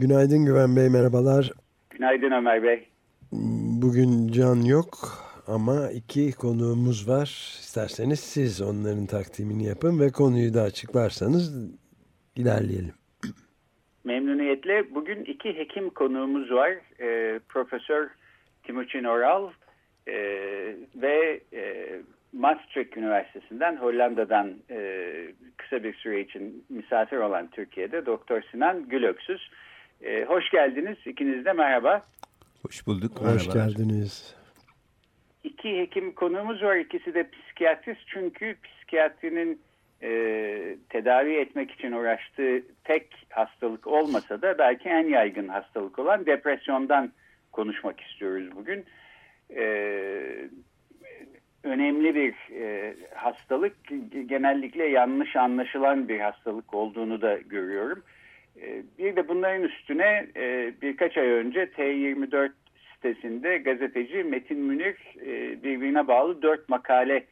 Günaydın Güven Bey, merhabalar. Günaydın Ömer Bey. Bugün Can yok ama iki konuğumuz var. İsterseniz siz onların takdimini yapın ve konuyu da açıklarsanız ilerleyelim. Memnuniyetle. Bugün iki hekim konuğumuz var. Ee, Profesör Timuçin Oral e, ve e, Maastricht Üniversitesi'nden Hollanda'dan e, kısa bir süre için misafir olan Türkiye'de Doktor Sinan Gülöksüz. E, hoş geldiniz. İkiniz de merhaba. Hoş bulduk. Hoş geldiniz. İki hekim konuğumuz var. İkisi de psikiyatrist. Çünkü psikiyatrinin e, tedavi etmek için uğraştığı tek hastalık olmasa da belki en yaygın hastalık olan depresyondan konuşmak istiyoruz bugün. E, önemli bir e, hastalık. Genellikle yanlış anlaşılan bir hastalık olduğunu da görüyorum. E, bir de bunların üstüne e, birkaç ay önce T24 sitesinde gazeteci Metin Münir e, birbirine bağlı dört makale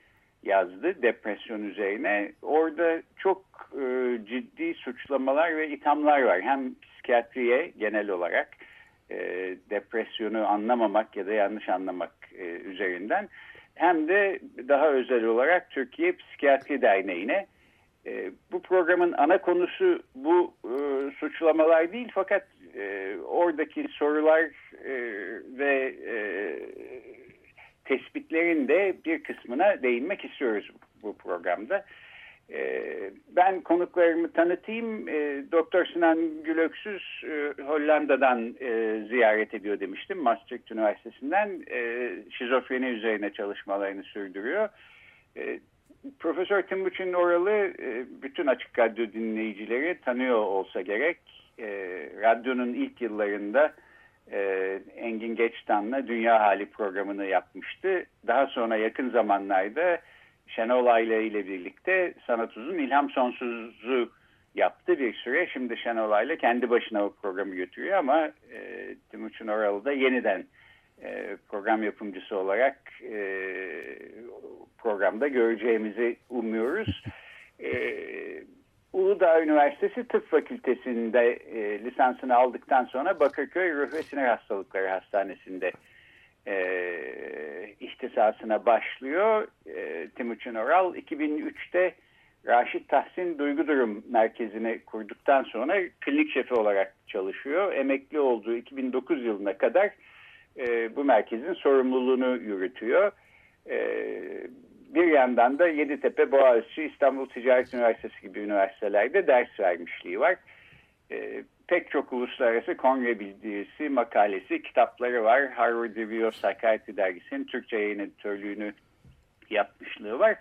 yazdı depresyon üzerine. Orada çok e, ciddi suçlamalar ve ithamlar var. Hem psikiyatriye genel olarak depresyonu anlamamak ya da yanlış anlamak üzerinden hem de daha özel olarak Türkiye Psikiyatri Derneği'ne. E, bu programın ana konusu bu e, suçlamalar değil fakat e, oradaki sorular e, ve e, tespitlerin de bir kısmına değinmek istiyoruz bu programda. E, ben konuklarımı tanıtayım. E, Doktor Sinan Gülöksüz e, Hollanda'dan e, ziyaret ediyor demiştim. Maastricht Üniversitesi'nden e, şizofreni üzerine çalışmalarını sürdürüyor. E, Profesör Timuçin Oralı e, bütün Açık Radyo dinleyicileri tanıyor olsa gerek. E, radyonun ilk yıllarında e, Engin Geçtan'la Dünya Hali programını yapmıştı. Daha sonra yakın zamanlarda Şenol Ayla ile birlikte Sanat Uzun İlham Sonsuz'u yaptı bir süre. Şimdi Şenol Ayla kendi başına o programı götürüyor ama Timuçin Oralı da yeniden program yapımcısı olarak e, programda göreceğimizi umuyoruz. E, Uludağ Üniversitesi Tıp Fakültesi'nde e, lisansını aldıktan sonra Bakırköy Ruh ve Sinir Hastalıkları Hastanesi'nde e, ihtisasına başlıyor. E, Timuçin Oral 2003'te Raşit Tahsin Duygu Durum Merkezi'ni kurduktan sonra klinik şefi olarak çalışıyor. Emekli olduğu 2009 yılına kadar e, bu merkezin sorumluluğunu yürütüyor. E, bir yandan da Yeditepe, Boğaziçi, İstanbul Ticaret Üniversitesi gibi üniversitelerde ders vermişliği var. E, pek çok uluslararası kongre bildirisi, makalesi, kitapları var. Harvard Review of Psychiatry dergisinin Türkçe yayın editörlüğünü yapmışlığı var.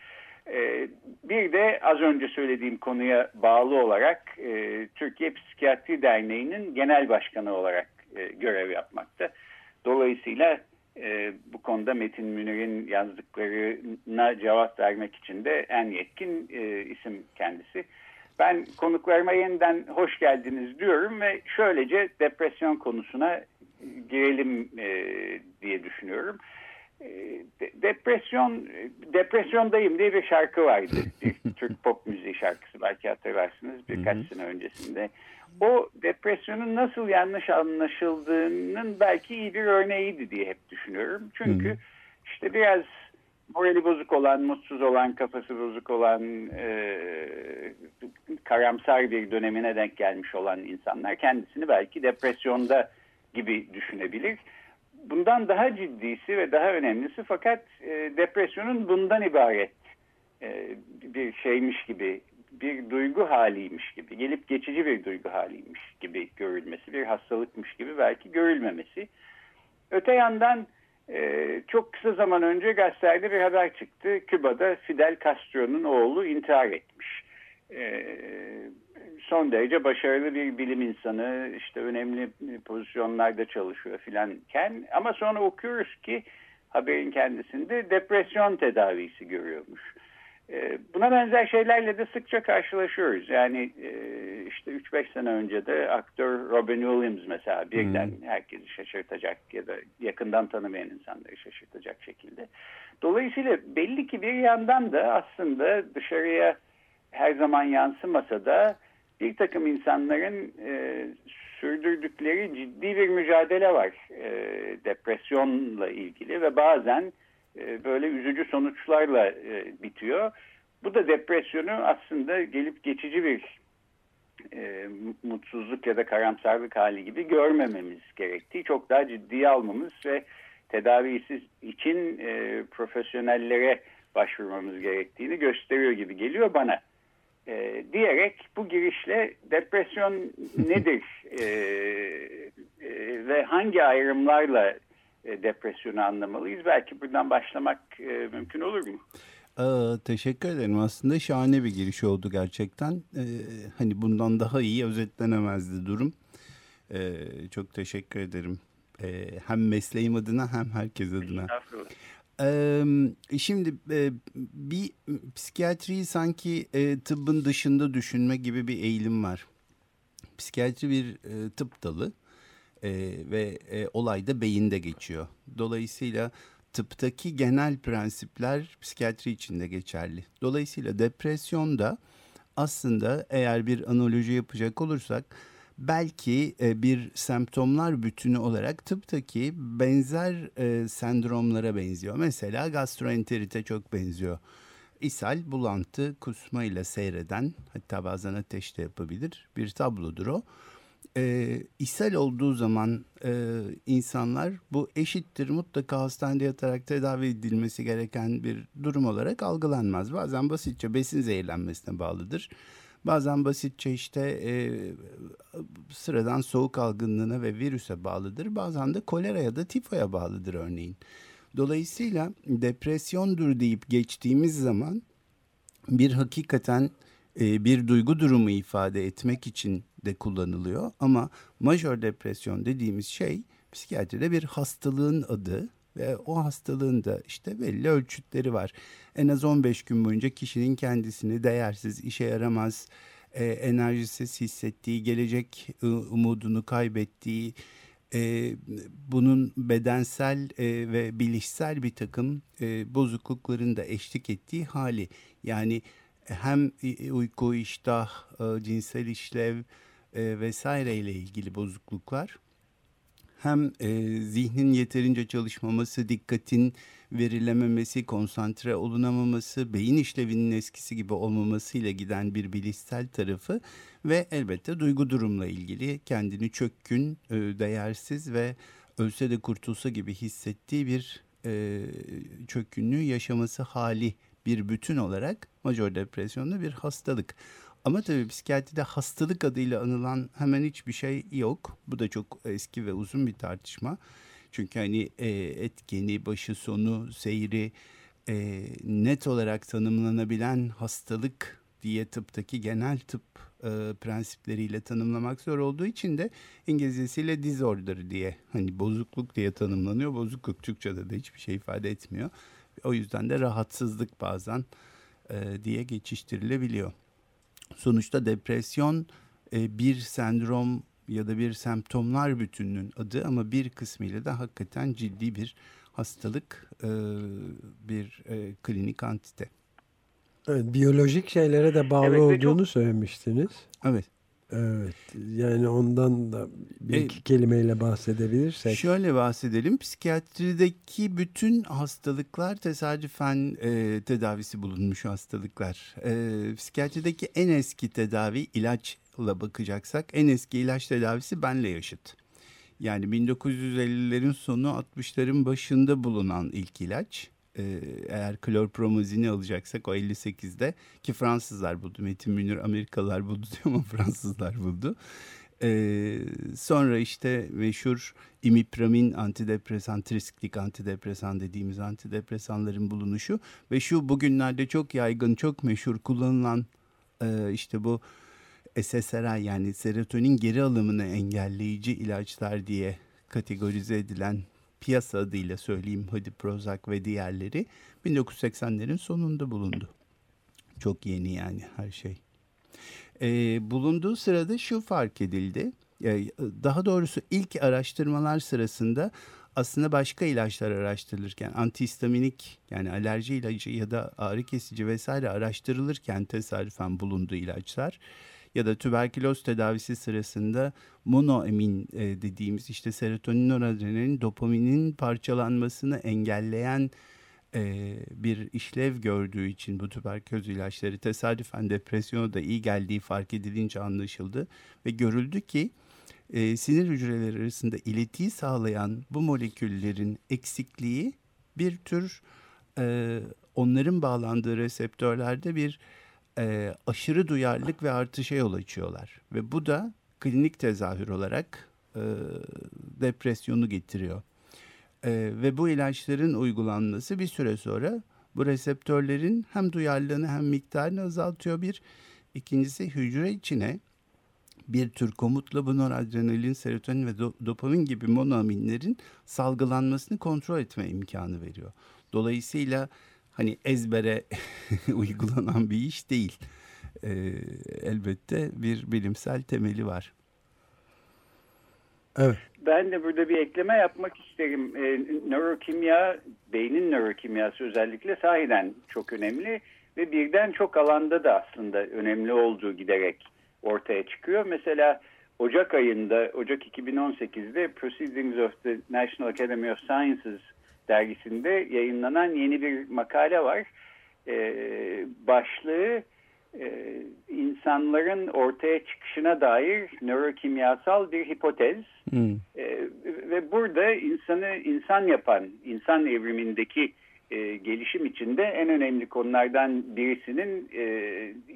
E, bir de az önce söylediğim konuya bağlı olarak e, Türkiye Psikiyatri Derneği'nin genel başkanı olarak e, görev yapmakta. Dolayısıyla e, bu konuda Metin Münir'in yazdıklarına cevap vermek için de en yetkin e, isim kendisi. Ben konuklarıma yeniden hoş geldiniz diyorum ve şöylece depresyon konusuna girelim e, diye düşünüyorum. E, de, depresyon, depresyondayım diye bir şarkı vardı. Bir Türk pop müziği şarkısı belki hatırlarsınız birkaç sene öncesinde. O depresyonun nasıl yanlış anlaşıldığının belki iyi bir örneğiydi diye hep düşünüyorum. Çünkü hı. işte biraz morali bozuk olan, mutsuz olan, kafası bozuk olan, e, karamsar bir dönemine denk gelmiş olan insanlar kendisini belki depresyonda gibi düşünebilir. Bundan daha ciddisi ve daha önemlisi fakat e, depresyonun bundan ibaret e, bir şeymiş gibi, bir duygu haliymiş gibi, gelip geçici bir duygu haliymiş gibi görülmesi, bir hastalıkmış gibi belki görülmemesi. Öte yandan ee, çok kısa zaman önce gazetelerde bir haber çıktı. Küba'da Fidel Castro'nun oğlu intihar etmiş. Ee, son derece başarılı bir bilim insanı, işte önemli pozisyonlarda çalışıyor filanken ama sonra okuyoruz ki haberin kendisinde depresyon tedavisi görüyormuş. E, buna benzer şeylerle de sıkça karşılaşıyoruz. Yani e, işte 3-5 sene önce de aktör Robin Williams mesela birden hmm. herkesi şaşırtacak ya da yakından tanımayan insanları şaşırtacak şekilde. Dolayısıyla belli ki bir yandan da aslında dışarıya her zaman yansımasa da bir takım insanların e, sürdürdükleri ciddi bir mücadele var e, depresyonla ilgili ve bazen e, böyle üzücü sonuçlarla e, bitiyor. Bu da depresyonu aslında gelip geçici bir e, mutsuzluk ya da karamsarlık hali gibi görmememiz gerektiği, çok daha ciddiye almamız ve tedavisi için e, profesyonellere başvurmamız gerektiğini gösteriyor gibi geliyor bana. E, diyerek bu girişle depresyon nedir e, e, ve hangi ayrımlarla depresyonu anlamalıyız? Belki buradan başlamak e, mümkün olur mu? Aa, teşekkür ederim. Aslında şahane bir giriş oldu gerçekten. Ee, hani bundan daha iyi özetlenemezdi durum. Ee, çok teşekkür ederim. Ee, hem mesleğim adına hem herkes adına. Ee, şimdi e, bir psikiyatriyi sanki e, tıbbın dışında düşünme gibi bir eğilim var. Psikiyatri bir e, tıp dalı e, ve e, olay da beyinde geçiyor. Dolayısıyla tıptaki genel prensipler psikiyatri için de geçerli. Dolayısıyla depresyonda aslında eğer bir analoji yapacak olursak belki e, bir semptomlar bütünü olarak tıptaki benzer e, sendromlara benziyor. Mesela gastroenterite çok benziyor. İshal, bulantı, kusma ile seyreden hatta bazen ateş de yapabilir bir tablodur o e, ishal olduğu zaman e, insanlar bu eşittir mutlaka hastanede yatarak tedavi edilmesi gereken bir durum olarak algılanmaz. Bazen basitçe besin zehirlenmesine bağlıdır. Bazen basitçe işte e, sıradan soğuk algınlığına ve virüse bağlıdır. Bazen de kolera ya da tifoya bağlıdır örneğin. Dolayısıyla depresyondur deyip geçtiğimiz zaman bir hakikaten e, bir duygu durumu ifade etmek için de kullanılıyor. Ama majör depresyon dediğimiz şey psikiyatride bir hastalığın adı ve o hastalığın da işte belli ölçütleri var. En az 15 gün boyunca kişinin kendisini değersiz, işe yaramaz, e, enerjisiz hissettiği, gelecek e, umudunu kaybettiği, bunun bedensel ve bilişsel bir takım e, bozuklukların da eşlik ettiği hali. Yani hem uyku, iştah, e, cinsel işlev e, vesaire ile ilgili bozukluklar hem e, zihnin yeterince çalışmaması, dikkatin verilememesi, konsantre olunamaması, beyin işlevinin eskisi gibi olmaması ile giden bir bilişsel tarafı ve elbette duygu durumla ilgili kendini çökkün, e, değersiz ve ölse de kurtulsa gibi hissettiği bir e, çökkünlüğü yaşaması hali bir bütün olarak major depresyonda bir hastalık. Ama tabii psikiyatride hastalık adıyla anılan hemen hiçbir şey yok. Bu da çok eski ve uzun bir tartışma. Çünkü hani e, etkeni, başı sonu, seyri e, net olarak tanımlanabilen hastalık diye tıptaki genel tıp e, prensipleriyle tanımlamak zor olduğu için de İngilizcesiyle disorder diye hani bozukluk diye tanımlanıyor. Bozukluk Türkçe'de de hiçbir şey ifade etmiyor. O yüzden de rahatsızlık bazen e, diye geçiştirilebiliyor. Sonuçta depresyon e, bir sendrom ya da bir semptomlar bütününün adı ama bir kısmıyla da hakikaten ciddi bir hastalık, e, bir e, klinik antite. Evet, biyolojik şeylere de bağlı evet, olduğunu çok... söylemiştiniz. Evet. Evet yani ondan da bir iki e, kelimeyle bahsedebilirsek. Şöyle bahsedelim psikiyatrideki bütün hastalıklar tesadüfen e, tedavisi bulunmuş hastalıklar. E, psikiyatrideki en eski tedavi ilaçla bakacaksak en eski ilaç tedavisi benle yaşıt. Yani 1950'lerin sonu 60'ların başında bulunan ilk ilaç e, eğer klorpromazini alacaksak o 58'de ki Fransızlar buldu. Metin Münir Amerikalılar buldu diyor ama Fransızlar buldu. Ee, sonra işte meşhur imipramin antidepresan, trisklik antidepresan dediğimiz antidepresanların bulunuşu ve şu bugünlerde çok yaygın, çok meşhur kullanılan e, işte bu SSRI yani serotonin geri alımını engelleyici ilaçlar diye kategorize edilen piyasa adıyla söyleyeyim hadi Prozac ve diğerleri 1980'lerin sonunda bulundu. Çok yeni yani her şey. Ee, bulunduğu sırada şu fark edildi. Ee, daha doğrusu ilk araştırmalar sırasında aslında başka ilaçlar araştırılırken antihistaminik yani alerji ilacı ya da ağrı kesici vesaire araştırılırken tesadüfen bulunduğu ilaçlar ya da tüberküloz tedavisi sırasında monoemin e, dediğimiz işte serotonin, noradrenalin, dopaminin parçalanmasını engelleyen e, bir işlev gördüğü için bu tüberküloz ilaçları tesadüfen depresyona da iyi geldiği fark edilince anlaşıldı ve görüldü ki e, sinir hücreleri arasında iletiyi sağlayan bu moleküllerin eksikliği bir tür e, onların bağlandığı reseptörlerde bir e, aşırı duyarlılık ve artışa yol açıyorlar. Ve bu da klinik tezahür olarak e, depresyonu getiriyor. E, ve bu ilaçların uygulanması bir süre sonra bu reseptörlerin hem duyarlılığını hem miktarını azaltıyor bir. İkincisi hücre içine bir tür komutla bu noradrenalin, serotonin ve do dopamin gibi monoaminlerin salgılanmasını kontrol etme imkanı veriyor. Dolayısıyla hani ezbere uygulanan bir iş değil. Ee, elbette bir bilimsel temeli var. Evet. Ben de burada bir ekleme yapmak isterim. E, nörokimya, beynin nörokimyası özellikle sahiden çok önemli ve birden çok alanda da aslında önemli olduğu giderek ortaya çıkıyor. Mesela Ocak ayında, Ocak 2018'de Proceedings of the National Academy of Sciences dergisinde yayınlanan yeni bir makale var. Ee, başlığı e, insanların ortaya çıkışına dair nörokimyasal bir hipotez. Hmm. E, ve burada insanı insan yapan, insan evrimindeki e, gelişim içinde en önemli konulardan birisinin e,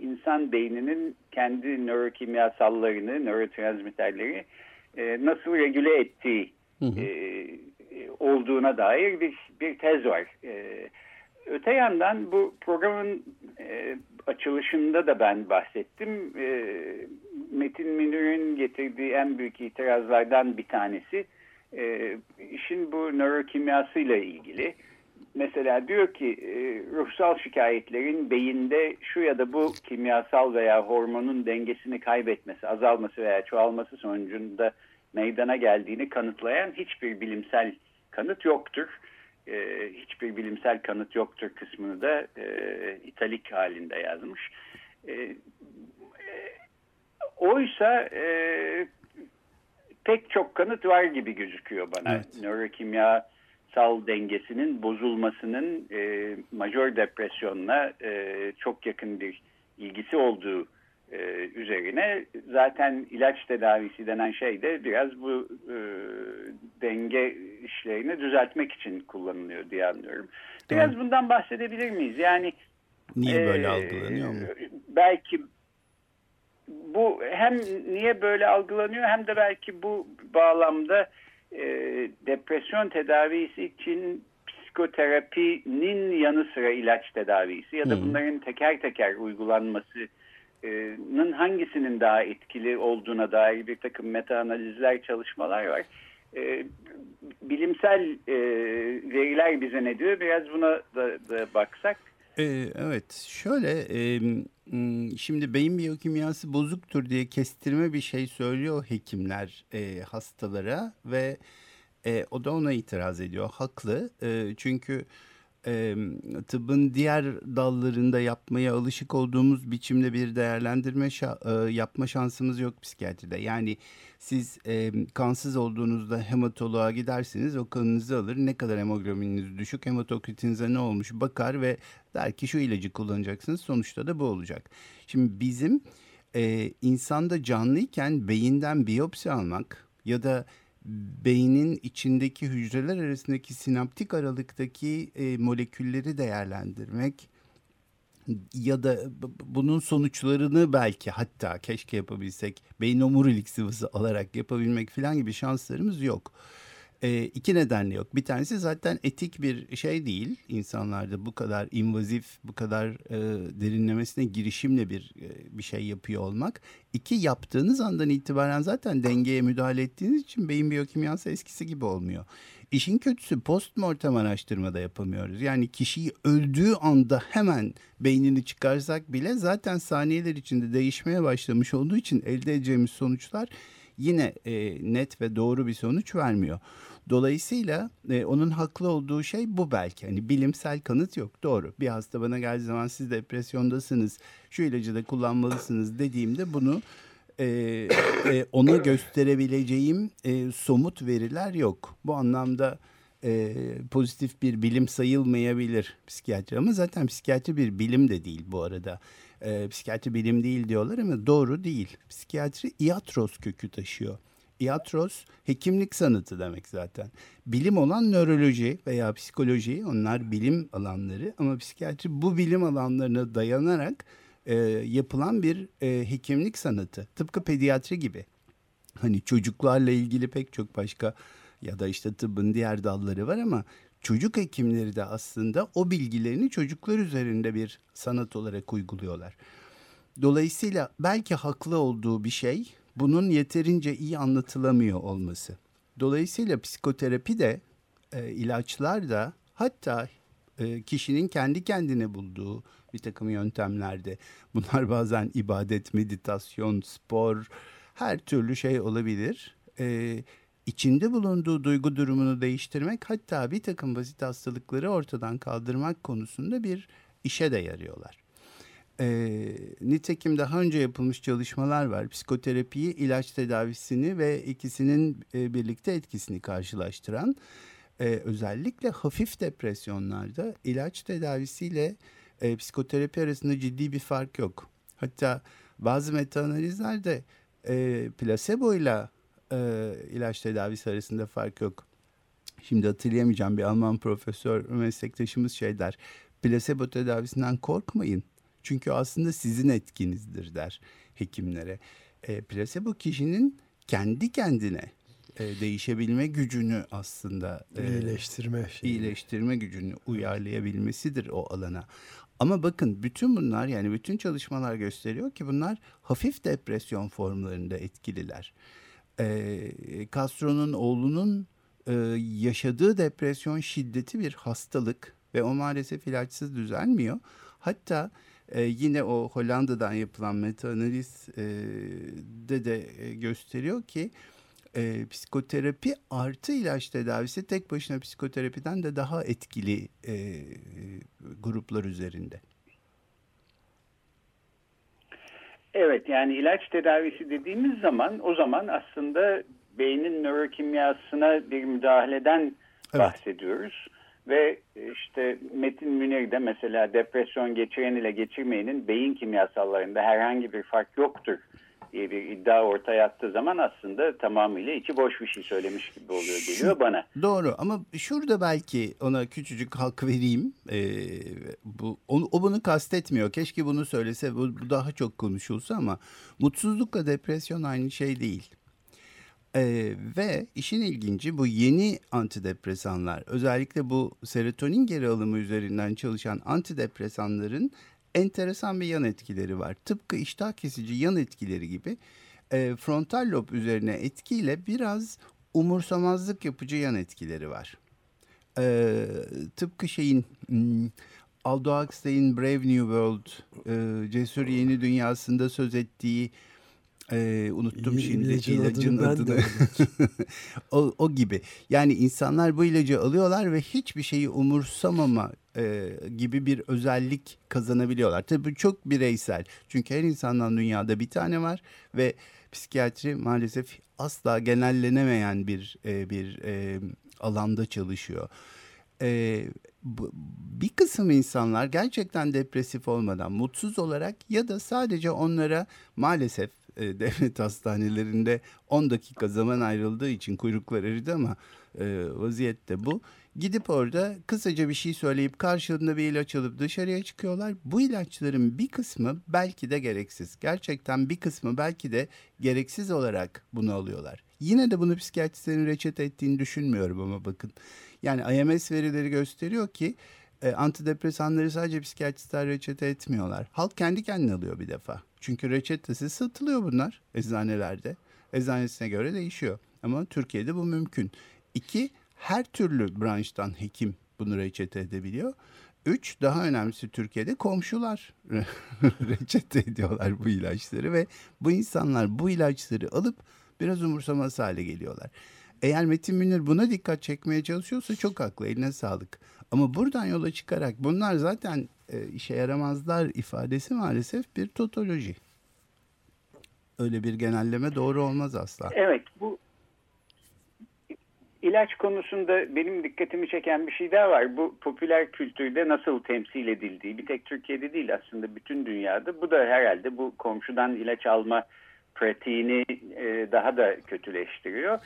insan beyninin kendi nörokimyasallarını, nörotransmitterleri e, nasıl regüle ettiği hı hı. E, olduğuna dair bir, bir tez var. E, öte yandan bu programın e, açılışında da ben bahsettim. E, Metin Münir'in getirdiği en büyük itirazlardan bir tanesi işin bu nörokimyasıyla ilgili mesela diyor ki ruhsal şikayetlerin beyinde şu ya da bu kimyasal veya hormonun dengesini kaybetmesi, azalması veya çoğalması sonucunda meydana geldiğini kanıtlayan hiçbir bilimsel kanıt yoktur. E, hiçbir bilimsel kanıt yoktur kısmını da e, italik halinde yazmış. E, e, oysa e, pek çok kanıt var gibi gözüküyor bana. Evet. Nörokimya sal dengesinin bozulmasının e, majör depresyonla e, çok yakın bir ilgisi olduğu e, üzerine zaten ilaç tedavisi denen şey de biraz bu e, denge işlerini düzeltmek için kullanılıyor diye anlıyorum. Biraz Doğru. bundan bahsedebilir miyiz? Yani niye böyle e, algılanıyor mu? Belki bu hem niye böyle algılanıyor hem de belki bu bağlamda e, depresyon tedavisi için psikoterapinin yanı sıra ilaç tedavisi ya da bunların teker teker uygulanmasının hangisinin daha etkili olduğuna dair bir takım meta analizler çalışmalar var. E, bilimsel e, veriler bize ne diyor? Biraz buna da, da baksak. Ee, evet şöyle e, şimdi beyin biyokimyası bozuktur diye kestirme bir şey söylüyor hekimler e, hastalara ve e, o da ona itiraz ediyor haklı e, çünkü e, tıbbın diğer dallarında yapmaya alışık olduğumuz biçimde bir değerlendirme şa e, yapma şansımız yok psikiyatride. Yani siz e, kansız olduğunuzda hematoloğa gidersiniz o kanınızı alır ne kadar hemoglobininiz düşük hematokritinize ne olmuş bakar ve der ki şu ilacı kullanacaksınız sonuçta da bu olacak. Şimdi bizim e, insanda canlıyken beyinden biyopsi almak ya da beynin içindeki hücreler arasındaki sinaptik aralıktaki e, molekülleri değerlendirmek ya da bunun sonuçlarını belki hatta keşke yapabilsek beyin omurilik sıvısı alarak yapabilmek falan gibi şanslarımız yok. E, iki nedenle yok. Bir tanesi zaten etik bir şey değil. İnsanlarda bu kadar invazif, bu kadar e, derinlemesine girişimle bir e, bir şey yapıyor olmak. İki yaptığınız andan itibaren zaten dengeye müdahale ettiğiniz için beyin biyokimyası eskisi gibi olmuyor. İşin kötüsü postmortem araştırmada yapamıyoruz. Yani kişiyi öldüğü anda hemen beynini çıkarsak bile zaten saniyeler içinde değişmeye başlamış olduğu için elde edeceğimiz sonuçlar yine e, net ve doğru bir sonuç vermiyor. Dolayısıyla e, onun haklı olduğu şey bu belki. Hani bilimsel kanıt yok. Doğru. Bir hasta bana geldiği zaman siz depresyondasınız, şu ilacı da kullanmalısınız dediğimde bunu e, e, ona gösterebileceğim e, somut veriler yok. Bu anlamda e, pozitif bir bilim sayılmayabilir psikiyatri ama zaten psikiyatri bir bilim de değil bu arada. E, psikiyatri bilim değil diyorlar ama doğru değil. Psikiyatri iatros kökü taşıyor. Iatros hekimlik sanatı demek zaten. Bilim olan nöroloji veya psikoloji onlar bilim alanları ama psikiyatri bu bilim alanlarına dayanarak e, yapılan bir e, hekimlik sanatı. Tıpkı pediatri gibi. Hani çocuklarla ilgili pek çok başka ya da işte tıbbın diğer dalları var ama çocuk hekimleri de aslında o bilgilerini çocuklar üzerinde bir sanat olarak uyguluyorlar. Dolayısıyla belki haklı olduğu bir şey bunun yeterince iyi anlatılamıyor olması. Dolayısıyla psikoterapi de e, ilaçlar da hatta e, kişinin kendi kendine bulduğu bir takım yöntemlerde bunlar bazen ibadet, meditasyon, spor her türlü şey olabilir. E, içinde bulunduğu duygu durumunu değiştirmek hatta bir takım basit hastalıkları ortadan kaldırmak konusunda bir işe de yarıyorlar. E, nitekim daha önce yapılmış çalışmalar var. Psikoterapiyi, ilaç tedavisini ve ikisinin e, birlikte etkisini karşılaştıran. E, özellikle hafif depresyonlarda ilaç tedavisiyle e, psikoterapi arasında ciddi bir fark yok. Hatta bazı metaanalizlerde e, plasebo ile ilaç tedavisi arasında fark yok. Şimdi hatırlayamayacağım bir Alman profesör meslektaşımız şey der. Plasebo tedavisinden korkmayın. Çünkü aslında sizin etkinizdir der hekimlere. E, plasebo kişinin kendi kendine e, değişebilme gücünü aslında e, iyileştirme şeyi. iyileştirme gücünü uyarlayabilmesidir o alana. Ama bakın bütün bunlar yani bütün çalışmalar gösteriyor ki bunlar hafif depresyon formlarında etkililer. E, Castro'nun oğlunun e, yaşadığı depresyon şiddeti bir hastalık ve o maalesef ilaçsız düzelmiyor. Hatta e, yine o Hollanda'dan yapılan meta-analiz e, de de e, gösteriyor ki e, psikoterapi artı ilaç tedavisi tek başına psikoterapiden de daha etkili e, gruplar üzerinde. Evet yani ilaç tedavisi dediğimiz zaman o zaman aslında beynin nörokimyasına bir müdahaleden evet. bahsediyoruz. Ve işte Metin Münir de mesela depresyon geçiren ile geçirmeyenin beyin kimyasallarında herhangi bir fark yoktur diye bir iddia ortaya attığı zaman aslında tamamıyla içi boş bir şey söylemiş gibi oluyor geliyor bana. Doğru ama şurada belki ona küçücük hak vereyim. Ee, bu o, o bunu kastetmiyor. Keşke bunu söylese bu, bu daha çok konuşulsa ama mutsuzlukla depresyon aynı şey değil. Ee, ve işin ilginci bu yeni antidepresanlar özellikle bu serotonin geri alımı üzerinden çalışan antidepresanların enteresan bir yan etkileri var. Tıpkı iştah kesici yan etkileri gibi e, frontal lob üzerine etkiyle biraz umursamazlık yapıcı yan etkileri var. E, tıpkı şeyin hmm, Aldo Huxley'in Brave New World, e, Cesur Yeni Dünyası'nda söz ettiği ee, unuttum İl, şimdi ilacın, ilacın adını. adını. o, o gibi. Yani insanlar bu ilacı alıyorlar ve hiçbir şeyi umursamama e, gibi bir özellik kazanabiliyorlar. Tabii çok bireysel. Çünkü her insandan dünyada bir tane var ve psikiyatri maalesef asla genellenemeyen bir e, bir e, alanda çalışıyor. E, bu, bir kısım insanlar gerçekten depresif olmadan mutsuz olarak ya da sadece onlara maalesef e, devlet hastanelerinde 10 dakika zaman ayrıldığı için kuyruklar eridi ama e, vaziyette bu. Gidip orada kısaca bir şey söyleyip karşılığında bir ilaç alıp dışarıya çıkıyorlar. Bu ilaçların bir kısmı belki de gereksiz. Gerçekten bir kısmı belki de gereksiz olarak bunu alıyorlar. Yine de bunu psikiyatristlerin reçete ettiğini düşünmüyorum ama bakın. Yani IMS verileri gösteriyor ki e, antidepresanları sadece psikiyatristler reçete etmiyorlar. Halk kendi kendine alıyor bir defa. Çünkü reçetesi satılıyor bunlar eczanelerde. Eczanesine göre değişiyor. Ama Türkiye'de bu mümkün. İki, her türlü branştan hekim bunu reçete edebiliyor. Üç, daha önemlisi Türkiye'de komşular reçete ediyorlar bu ilaçları ve bu insanlar bu ilaçları alıp biraz umursamaz hale geliyorlar. Eğer Metin Münir buna dikkat çekmeye çalışıyorsa çok haklı, eline sağlık. Ama buradan yola çıkarak bunlar zaten e, işe yaramazlar ifadesi maalesef bir totoloji. Öyle bir genelleme doğru olmaz asla. Evet, bu ilaç konusunda benim dikkatimi çeken bir şey daha var. Bu popüler kültürde nasıl temsil edildiği bir tek Türkiye'de değil aslında bütün dünyada. Bu da herhalde bu komşudan ilaç alma pratiğini e, daha da kötüleştiriyor.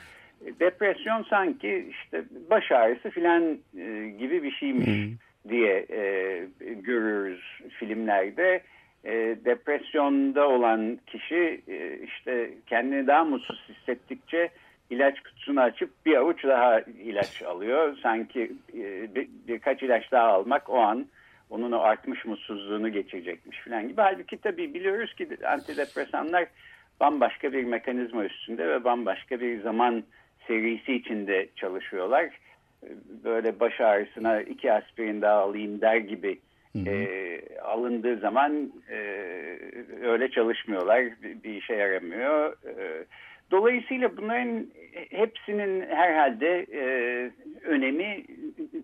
Depresyon sanki işte baş ağrısı filan e, gibi bir şeymiş hmm. diye e, görürüz filmlerde. E, depresyonda olan kişi e, işte kendini daha mutsuz hissettikçe ilaç kutusunu açıp bir avuç daha ilaç alıyor. Sanki e, bir, birkaç ilaç daha almak o an onun o artmış mutsuzluğunu geçirecekmiş falan gibi. Halbuki tabii biliyoruz ki antidepresanlar bambaşka bir mekanizma üstünde ve bambaşka bir zaman serisi içinde çalışıyorlar. Böyle baş ağrısına iki aspirin daha alayım der gibi hı hı. E, alındığı zaman e, öyle çalışmıyorlar. Bir, bir işe yaramıyor. E, Dolayısıyla bunların hepsinin herhalde e, önemi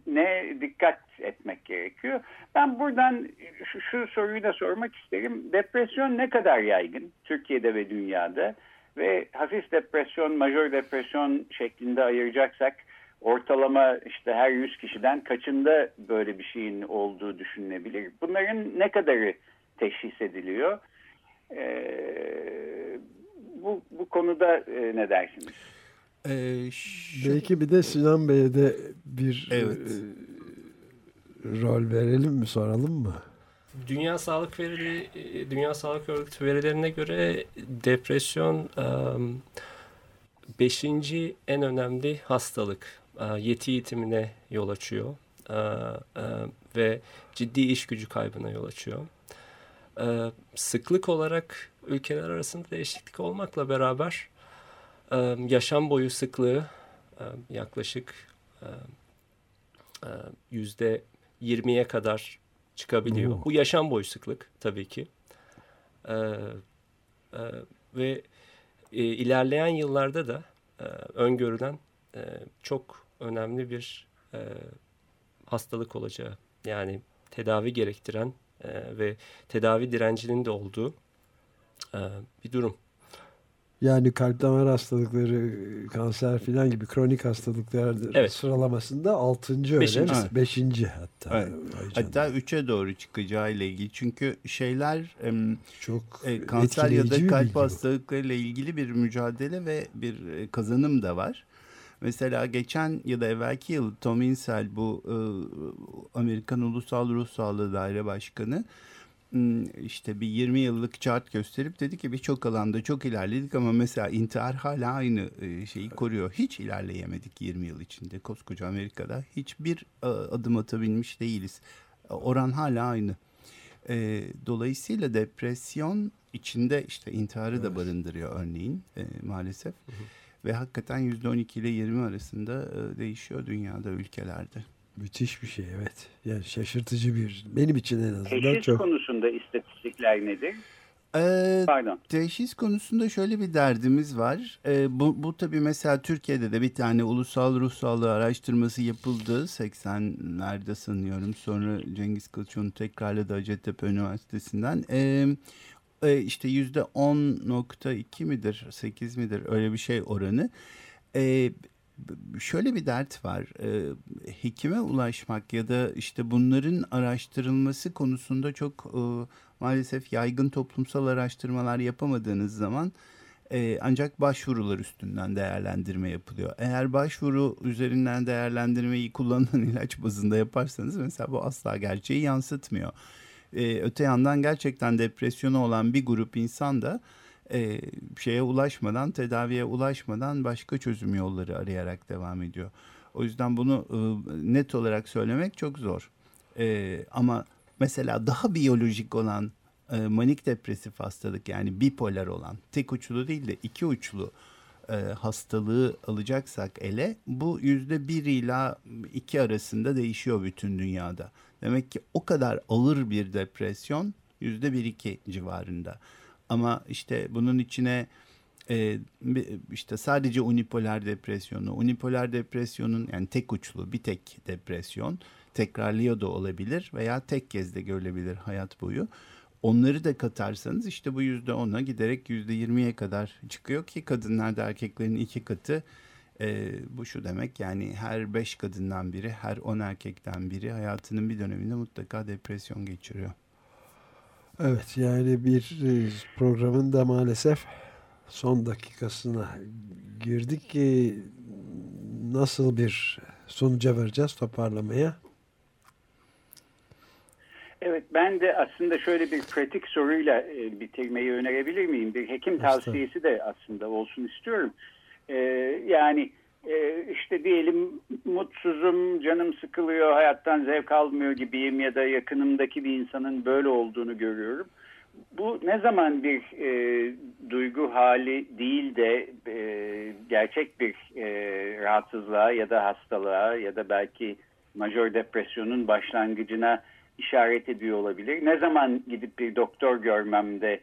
ne dikkat etmek gerekiyor. Ben buradan şu, şu soruyu da sormak isterim. Depresyon ne kadar yaygın Türkiye'de ve dünyada? Ve hafif depresyon, majör depresyon şeklinde ayıracaksak ortalama işte her 100 kişiden kaçında böyle bir şeyin olduğu düşünülebilir? Bunların ne kadarı teşhis ediliyor? Ee, bu, bu konuda e, ne dersiniz? Ee, şu... Belki bir de Sinan Bey'e de bir evet. e, rol verelim mi soralım mı? Dünya Sağlık Verili e, Dünya Sağlık Örgütü verilerine göre depresyon um, beşinci en önemli hastalık. Yeti yitimine yol açıyor ve ciddi iş gücü kaybına yol açıyor. Sıklık olarak ülkeler arasında değişiklik olmakla beraber yaşam boyu sıklığı yaklaşık yüzde yirmiye kadar çıkabiliyor. Oo. Bu yaşam boyu sıklık tabii ki. E, e, ve e, ilerleyen yıllarda da e, öngörülen e, çok önemli bir e, hastalık olacağı yani tedavi gerektiren e, ve tedavi direncinin de olduğu e, bir durum. Yani kalp damar hastalıkları, kanser filan gibi kronik hastalıklar evet. sıralamasında 6. öyle Beşinci. mi? 5. hatta. Evet. Hatta 3'e doğru çıkacağı ile ilgili. Çünkü şeyler çok e, kanser ya da kalp hastalıkları ile ilgili bir mücadele ve bir e, kazanım da var. Mesela geçen ya da evvelki yıl Tom Insel bu e, Amerikan Ulusal Ruh Sağlığı Daire Başkanı işte bir 20 yıllık chart gösterip dedi ki birçok alanda çok ilerledik ama mesela intihar hala aynı e, şeyi koruyor. Hiç ilerleyemedik 20 yıl içinde koskoca Amerika'da. Hiçbir e, adım atabilmiş değiliz. Oran hala aynı. E, dolayısıyla depresyon içinde işte intiharı evet. da barındırıyor örneğin maalesef. Hı hı. Ve hakikaten %12 ile 20 arasında değişiyor dünyada ülkelerde. Müthiş bir şey evet. Yani şaşırtıcı bir benim için en azından Teşhis çok. konusunda istatistikler nedir? Ee, Pardon. Teşhis konusunda şöyle bir derdimiz var. Ee, bu, bu tabii mesela Türkiye'de de bir tane ulusal ruh sağlığı araştırması yapıldı. 80'lerde sanıyorum. Sonra Cengiz Kılıç onu tekrarladı Hacettepe Üniversitesi'nden. Ee, e, işte yüzde 10.2 midir 8 midir öyle bir şey oranı. Ee, şöyle bir dert var. E, hekime ulaşmak ya da işte bunların araştırılması konusunda çok e, maalesef yaygın toplumsal araştırmalar yapamadığınız zaman e, ancak başvurular üstünden değerlendirme yapılıyor. Eğer başvuru üzerinden değerlendirmeyi kullanılan ilaç bazında yaparsanız mesela bu asla gerçeği yansıtmıyor. E, öte yandan gerçekten depresyonu olan bir grup insan da e, şeye ulaşmadan, tedaviye ulaşmadan başka çözüm yolları arayarak devam ediyor. O yüzden bunu e, net olarak söylemek çok zor. E, ama mesela daha biyolojik olan e, manik depresif hastalık yani bipolar olan tek uçlu değil de iki uçlu e, hastalığı alacaksak ele bu yüzde bir ila iki arasında değişiyor bütün dünyada. Demek ki o kadar ağır bir depresyon yüzde bir iki civarında. Ama işte bunun içine e, işte sadece unipolar depresyonu, unipolar depresyonun yani tek uçlu bir tek depresyon tekrarlıyor da olabilir veya tek kez de görülebilir hayat boyu. Onları da katarsanız işte bu yüzde ona giderek yüzde yirmiye kadar çıkıyor ki kadınlarda erkeklerin iki katı e, bu şu demek yani her beş kadından biri her on erkekten biri hayatının bir döneminde mutlaka depresyon geçiriyor. Evet yani bir e, programın da maalesef son dakikasına girdik ki nasıl bir sonuca varacağız toparlamaya? Evet ben de aslında şöyle bir pratik soruyla e, bitirmeyi önerebilir miyim? Bir hekim tavsiyesi de aslında olsun istiyorum. E, yani e, işte diyelim mutsuzum, canım sıkılıyor, hayattan zevk almıyor gibiyim ya da yakınımdaki bir insanın böyle olduğunu görüyorum. Bu ne zaman bir e, duygu hali değil de e, gerçek bir e, rahatsızlığa ya da hastalığa ya da belki majör depresyonun başlangıcına işaret ediyor olabilir. Ne zaman gidip bir doktor görmemde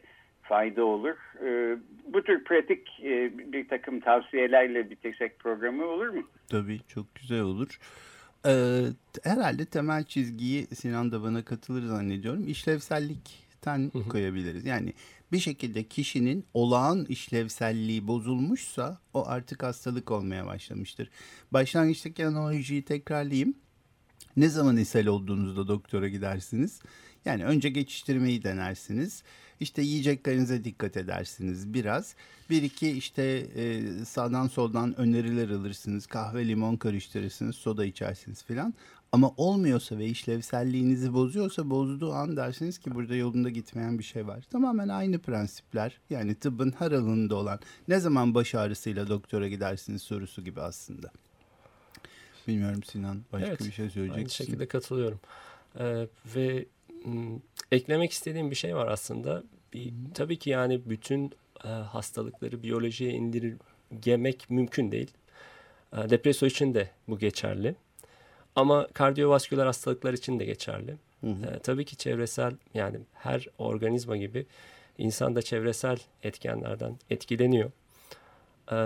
fayda olur. E, bu tür pratik e, bir takım tavsiyelerle bitirsek programı olur mu? Tabii çok güzel olur. Ee, herhalde temel çizgiyi Sinan da bana katılır zannediyorum. İşlevsellikten koyabiliriz. Yani bir şekilde kişinin olağan işlevselliği bozulmuşsa o artık hastalık olmaya başlamıştır. Başlangıçtaki analojiyi tekrarlayayım. Ne zaman ishal olduğunuzda doktora gidersiniz? Yani önce geçiştirmeyi denersiniz. İşte yiyeceklerinize dikkat edersiniz biraz. Bir iki işte e, sağdan soldan öneriler alırsınız. Kahve limon karıştırırsınız, soda içersiniz filan. Ama olmuyorsa ve işlevselliğinizi bozuyorsa bozduğu an dersiniz ki burada yolunda gitmeyen bir şey var. Tamamen aynı prensipler. Yani tıbbın her alanında olan ne zaman baş ağrısıyla doktora gidersiniz sorusu gibi aslında. Bilmiyorum Sinan başka evet, bir şey söyleyecek Aynı şekilde katılıyorum. Ee, ve m, eklemek istediğim bir şey var aslında. Bir, tabii ki yani bütün e, hastalıkları biyolojiye indirgemek mümkün değil. E, depresyon için de bu geçerli. Ama kardiyovasküler hastalıklar için de geçerli. Hı hı. E, tabii ki çevresel yani her organizma gibi insan da çevresel etkenlerden etkileniyor. E,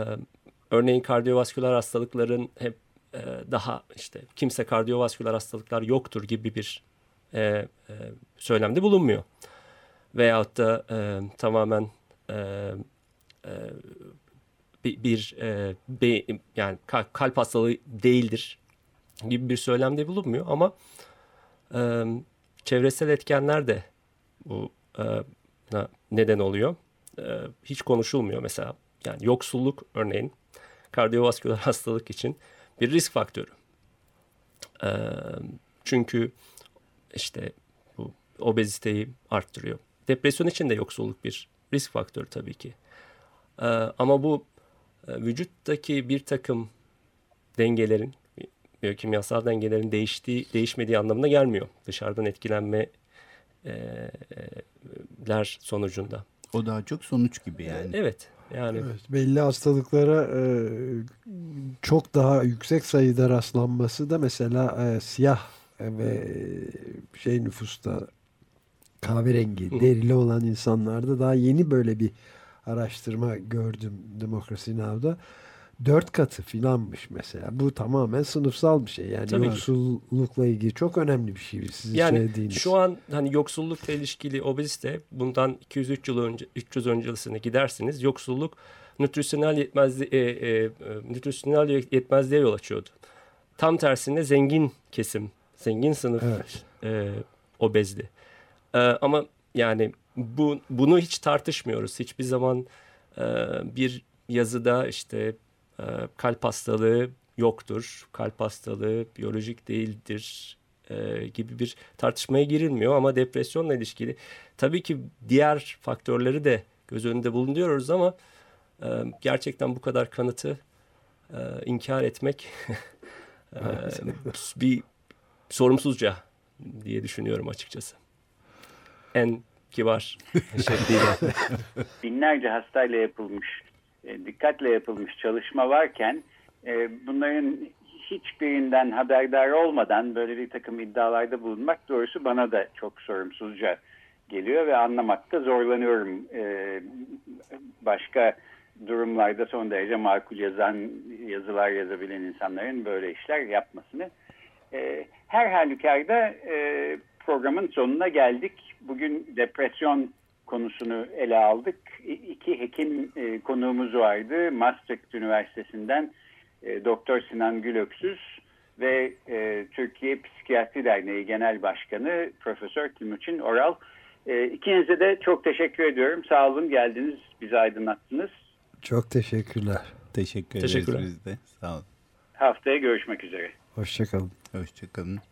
örneğin kardiyovasküler hastalıkların hep e, daha işte kimse kardiyovasküler hastalıklar yoktur gibi bir e, e, söylemde bulunmuyor. Veyahut da e, tamamen e, e, bir, bir e, be, yani kalp hastalığı değildir gibi bir söylemde bulunmuyor ama e, çevresel etkenler de bu e, neden oluyor. E, hiç konuşulmuyor mesela. Yani yoksulluk örneğin kardiyovasküler hastalık için bir risk faktörü. E, çünkü işte bu obeziteyi arttırıyor. Depresyon için de yoksulluk bir risk faktörü tabii ki. E, ama bu e, vücuttaki bir takım dengelerin, biyokimyasal dengelerin değiştiği, değişmediği anlamına gelmiyor. Dışarıdan etkilenmeler sonucunda. O daha çok sonuç gibi yani. Evet. Yani. Evet, belli hastalıklara e, çok daha yüksek sayıda rastlanması da mesela e, siyah ve şey nüfusta kahverengi derili olan insanlarda daha yeni böyle bir araştırma gördüm Demokrasi Now'da. Dört katı filanmış mesela. Bu tamamen sınıfsal bir şey. Yani Tabii yoksullukla ilgili çok önemli bir şey sizin yani söylediğiniz. Şu an hani yoksullukla ilişkili obezite bundan 200-3 yıl önce 300 öncesine gidersiniz. Yoksulluk nütrisyonel yetmezliğe, e, e, nütrisyonel yetmezliğe yol açıyordu. Tam tersine zengin kesim, zengin sınıf evet. e, obezdi. E, ama yani bu bunu hiç tartışmıyoruz. Hiçbir zaman e, bir yazıda işte e, kalp hastalığı yoktur, kalp hastalığı biyolojik değildir e, gibi bir tartışmaya girilmiyor ama depresyonla ilişkili tabii ki diğer faktörleri de göz önünde bulunuyoruz ama e, gerçekten bu kadar kanıtı e, inkar etmek e, bir sorumsuzca diye düşünüyorum açıkçası. En kibar şekliyle. Binlerce hastayla yapılmış, e, dikkatle yapılmış çalışma varken e, bunların hiçbirinden haberdar olmadan böyle bir takım iddialarda bulunmak doğrusu bana da çok sorumsuzca geliyor ve anlamakta zorlanıyorum. E, başka durumlarda son derece makul yazan yazılar yazabilen insanların böyle işler yapmasını. E, her halükarda programın sonuna geldik. Bugün depresyon konusunu ele aldık. İki hekim e, konuğumuz vardı. Maastricht Üniversitesi'nden e, Doktor Sinan Gülöksüz ve e, Türkiye Psikiyatri Derneği Genel Başkanı Profesör Timuçin Oral. E, ikinize de çok teşekkür ediyorum. Sağ olun geldiniz, bizi aydınlattınız. Çok teşekkürler. Teşekkür ederiz Teşekkürler. biz de. Sağ olun. Haftaya görüşmek üzere. Hoşçakalın. Hoşçakalın.